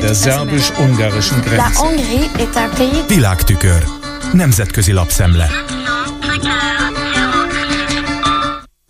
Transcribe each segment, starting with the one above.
der szerbus-ungarischen Grenze. Világtükör. Nemzetközi lapszemle.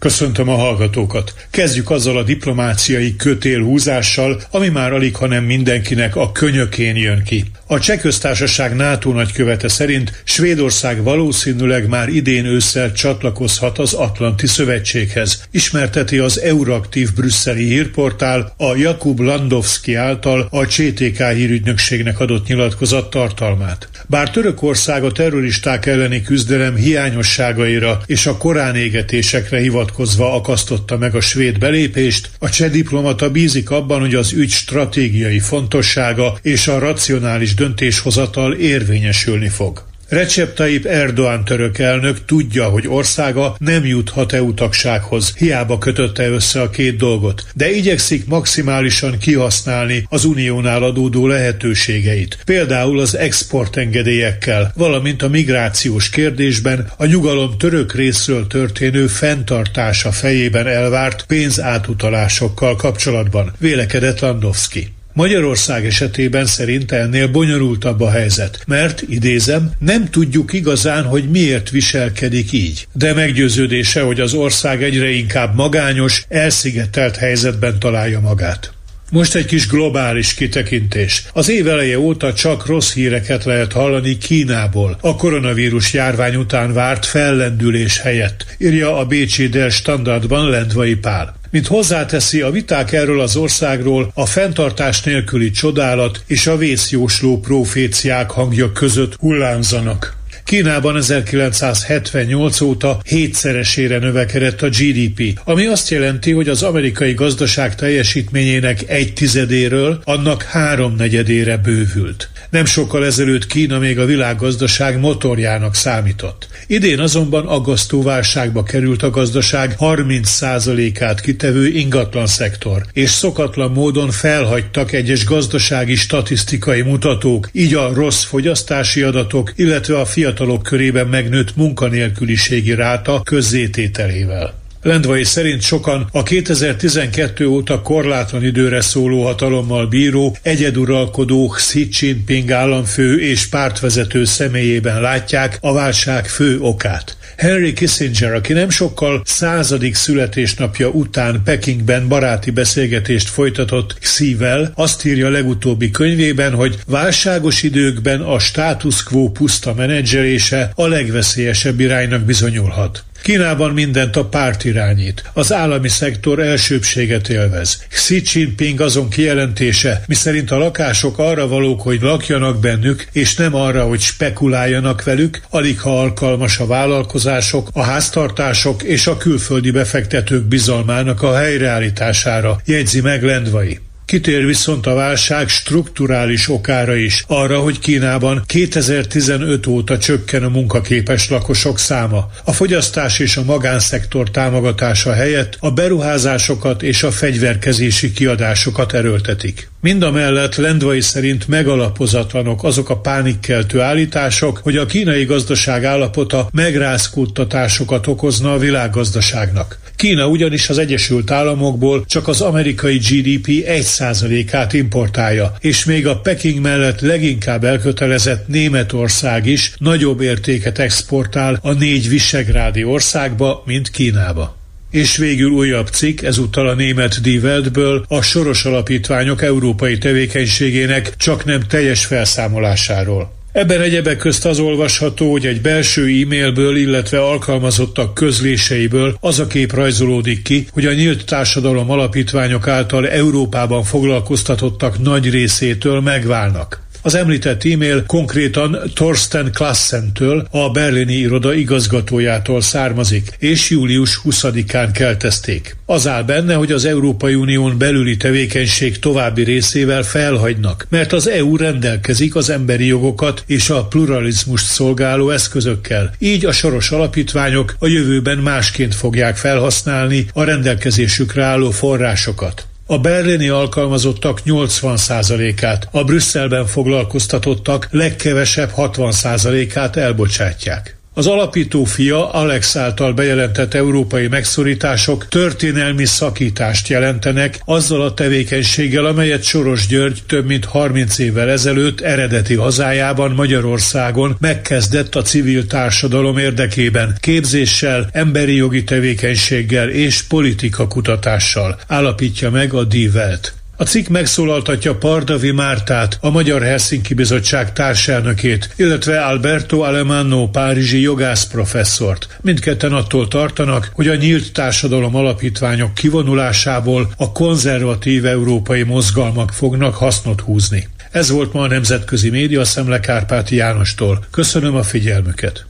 Köszöntöm a hallgatókat. Kezdjük azzal a diplomáciai kötélhúzással, ami már alig, hanem mindenkinek a könyökén jön ki. A Csehköztársaság NATO nagykövete szerint Svédország valószínűleg már idén ősszel csatlakozhat az Atlanti Szövetséghez, ismerteti az Euraktív brüsszeli hírportál a Jakub Landowski által a CTK hírügynökségnek adott nyilatkozat tartalmát. Bár Törökország a terroristák elleni küzdelem hiányosságaira és a korán égetésekre hivatkozva akasztotta meg a svéd belépést, a cseh diplomata bízik abban, hogy az ügy stratégiai fontossága és a racionális döntéshozatal érvényesülni fog. Recep Tayyip Erdoğan török elnök tudja, hogy országa nem juthat EU tagsághoz, hiába kötötte össze a két dolgot, de igyekszik maximálisan kihasználni az uniónál adódó lehetőségeit, például az exportengedélyekkel, valamint a migrációs kérdésben a nyugalom török részről történő fenntartása fejében elvárt pénzátutalásokkal kapcsolatban, vélekedett Landowski. Magyarország esetében szerint ennél bonyolultabb a helyzet, mert, idézem, nem tudjuk igazán, hogy miért viselkedik így. De meggyőződése, hogy az ország egyre inkább magányos, elszigetelt helyzetben találja magát. Most egy kis globális kitekintés. Az év eleje óta csak rossz híreket lehet hallani Kínából, a koronavírus járvány után várt fellendülés helyett, írja a Bécsi Der Standardban Lendvai Pál. Mint hozzáteszi, a viták erről az országról a fenntartás nélküli csodálat és a vészjósló proféciák hangja között hullámzanak. Kínában 1978 óta hétszeresére növekedett a GDP, ami azt jelenti, hogy az amerikai gazdaság teljesítményének egy tizedéről annak háromnegyedére bővült. Nem sokkal ezelőtt Kína még a világgazdaság motorjának számított. Idén azonban aggasztó válságba került a gazdaság 30%-át kitevő ingatlan szektor, és szokatlan módon felhagytak egyes gazdasági statisztikai mutatók, így a rossz fogyasztási adatok, illetve a fiatalok körében megnőtt munkanélküliségi ráta közzétételével. Lendvai szerint sokan a 2012 óta korlátlan időre szóló hatalommal bíró, egyeduralkodó Xi Jinping államfő és pártvezető személyében látják a válság fő okát. Henry Kissinger, aki nem sokkal századik születésnapja után Pekingben baráti beszélgetést folytatott Xivel, azt írja legutóbbi könyvében, hogy válságos időkben a status quo puszta menedzselése a legveszélyesebb iránynak bizonyulhat. Kínában mindent a párt irányít. Az állami szektor elsőbséget élvez. Xi Jinping azon kijelentése, miszerint a lakások arra valók, hogy lakjanak bennük, és nem arra, hogy spekuláljanak velük, alig ha alkalmas a vállalkozások, a háztartások és a külföldi befektetők bizalmának a helyreállítására, jegyzi meg Lendvai. Kitér viszont a válság strukturális okára is, arra, hogy Kínában 2015 óta csökken a munkaképes lakosok száma. A fogyasztás és a magánszektor támogatása helyett a beruházásokat és a fegyverkezési kiadásokat erőltetik. Mind a mellett Lendvai szerint megalapozatlanok azok a pánikkeltő állítások, hogy a kínai gazdaság állapota megrázkódtatásokat okozna a világgazdaságnak. Kína ugyanis az Egyesült Államokból csak az amerikai GDP 1%-át importálja, és még a Peking mellett leginkább elkötelezett Németország is nagyobb értéket exportál a négy visegrádi országba, mint Kínába. És végül újabb cikk, ezúttal a német Die Weltből a soros alapítványok európai tevékenységének csak nem teljes felszámolásáról. Ebben egyebek közt az olvasható, hogy egy belső e-mailből, illetve alkalmazottak közléseiből az a kép rajzolódik ki, hogy a nyílt társadalom alapítványok által Európában foglalkoztatottak nagy részétől megválnak. Az említett e-mail konkrétan Thorsten Klassentől, a berlini iroda igazgatójától származik, és július 20-án keltezték. Az áll benne, hogy az Európai Unión belüli tevékenység további részével felhagynak, mert az EU rendelkezik az emberi jogokat és a pluralizmust szolgáló eszközökkel. Így a soros alapítványok a jövőben másként fogják felhasználni a rendelkezésükre álló forrásokat. A berlini alkalmazottak 80%-át, a Brüsszelben foglalkoztatottak legkevesebb 60%-át elbocsátják. Az alapító fia Alex által bejelentett európai megszorítások történelmi szakítást jelentenek azzal a tevékenységgel, amelyet Soros György több mint 30 évvel ezelőtt eredeti hazájában Magyarországon megkezdett a civil társadalom érdekében, képzéssel, emberi jogi tevékenységgel és politika kutatással, állapítja meg a Die Welt. A cikk megszólaltatja Pardavi Mártát, a Magyar Helsinki Bizottság társelnökét, illetve Alberto Alemanno párizsi jogász professzort. Mindketten attól tartanak, hogy a nyílt társadalom alapítványok kivonulásából a konzervatív európai mozgalmak fognak hasznot húzni. Ez volt ma a Nemzetközi Média Szemle Kárpáti Jánostól. Köszönöm a figyelmüket!